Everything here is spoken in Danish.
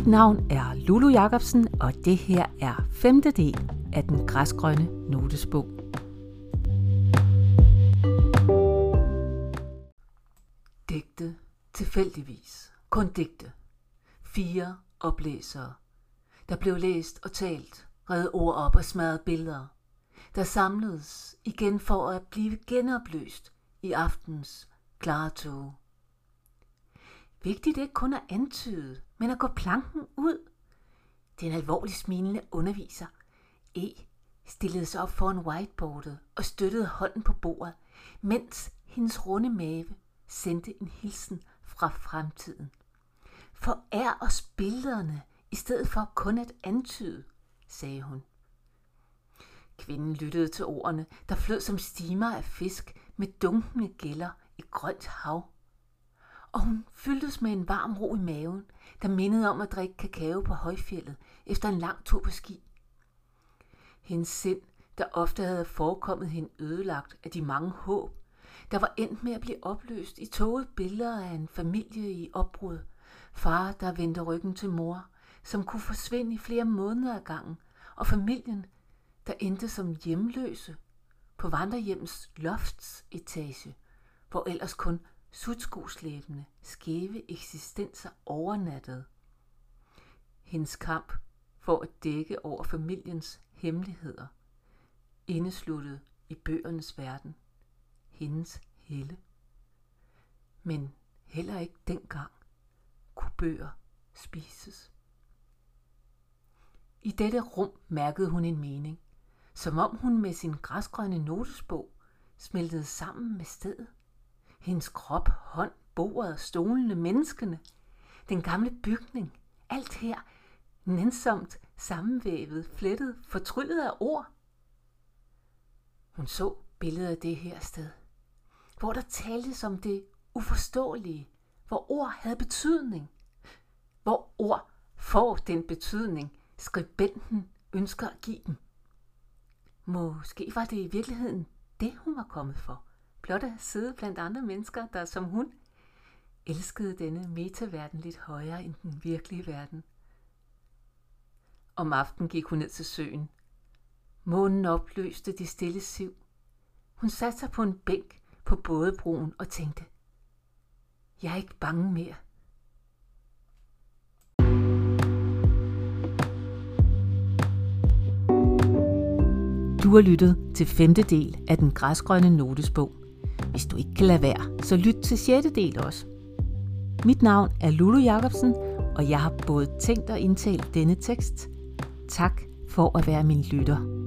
Mit navn er Lulu Jacobsen, og det her er femte del af den græsgrønne notesbog. Digte tilfældigvis. Kun digte. Fire oplæsere. Der blev læst og talt, redde ord op og smadret billeder. Der samledes igen for at blive genopløst i aftens klare tog. Vigtigt ikke kun at antyde, men at gå planken ud. Den alvorligt smilende underviser, E, stillede sig op foran whiteboardet og støttede hånden på bordet, mens hendes runde mave sendte en hilsen fra fremtiden. For er os billederne, i stedet for kun at antyde, sagde hun. Kvinden lyttede til ordene, der flød som stimer af fisk med dunkende gælder i grønt hav. Og hun fyldtes med en varm ro i maven, der mindede om at drikke kakao på højfjellet efter en lang tur på ski. Hendes sind, der ofte havde forekommet hende ødelagt af de mange håb, der var endt med at blive opløst i toget billeder af en familie i opbrud. Far, der vendte ryggen til mor, som kunne forsvinde i flere måneder ad gangen, og familien, der endte som hjemløse på vandrehjemmets loftsetage, hvor ellers kun sudskoslæbende, skæve eksistenser overnattede. Hendes kamp for at dække over familiens hemmeligheder, indesluttet i bøgernes verden, hendes helle. Men heller ikke dengang kunne bøger spises. I dette rum mærkede hun en mening, som om hun med sin græsgrønne notesbog smeltede sammen med stedet. Hendes krop, hånd, bordet, stolene, menneskene, den gamle bygning, alt her nænsomt sammenvævet, flettet, fortryllet af ord. Hun så billedet af det her sted, hvor der taltes om det uforståelige, hvor ord havde betydning, hvor ord får den betydning, skribenten ønsker at give dem. Måske var det i virkeligheden det, hun var kommet for. Blot at sidde blandt andre mennesker, der som hun elskede denne metaverden lidt højere end den virkelige verden. Om aftenen gik hun ned til søen. Månen opløste de stille siv. Hun satte sig på en bænk på bådebroen og tænkte, jeg er ikke bange mere. Du har lyttet til femte del af den græsgrønne notesbog. Hvis du ikke kan lade være, så lyt til sjette del også. Mit navn er Lulu Jacobsen, og jeg har både tænkt og indtalt denne tekst. Tak for at være min lytter.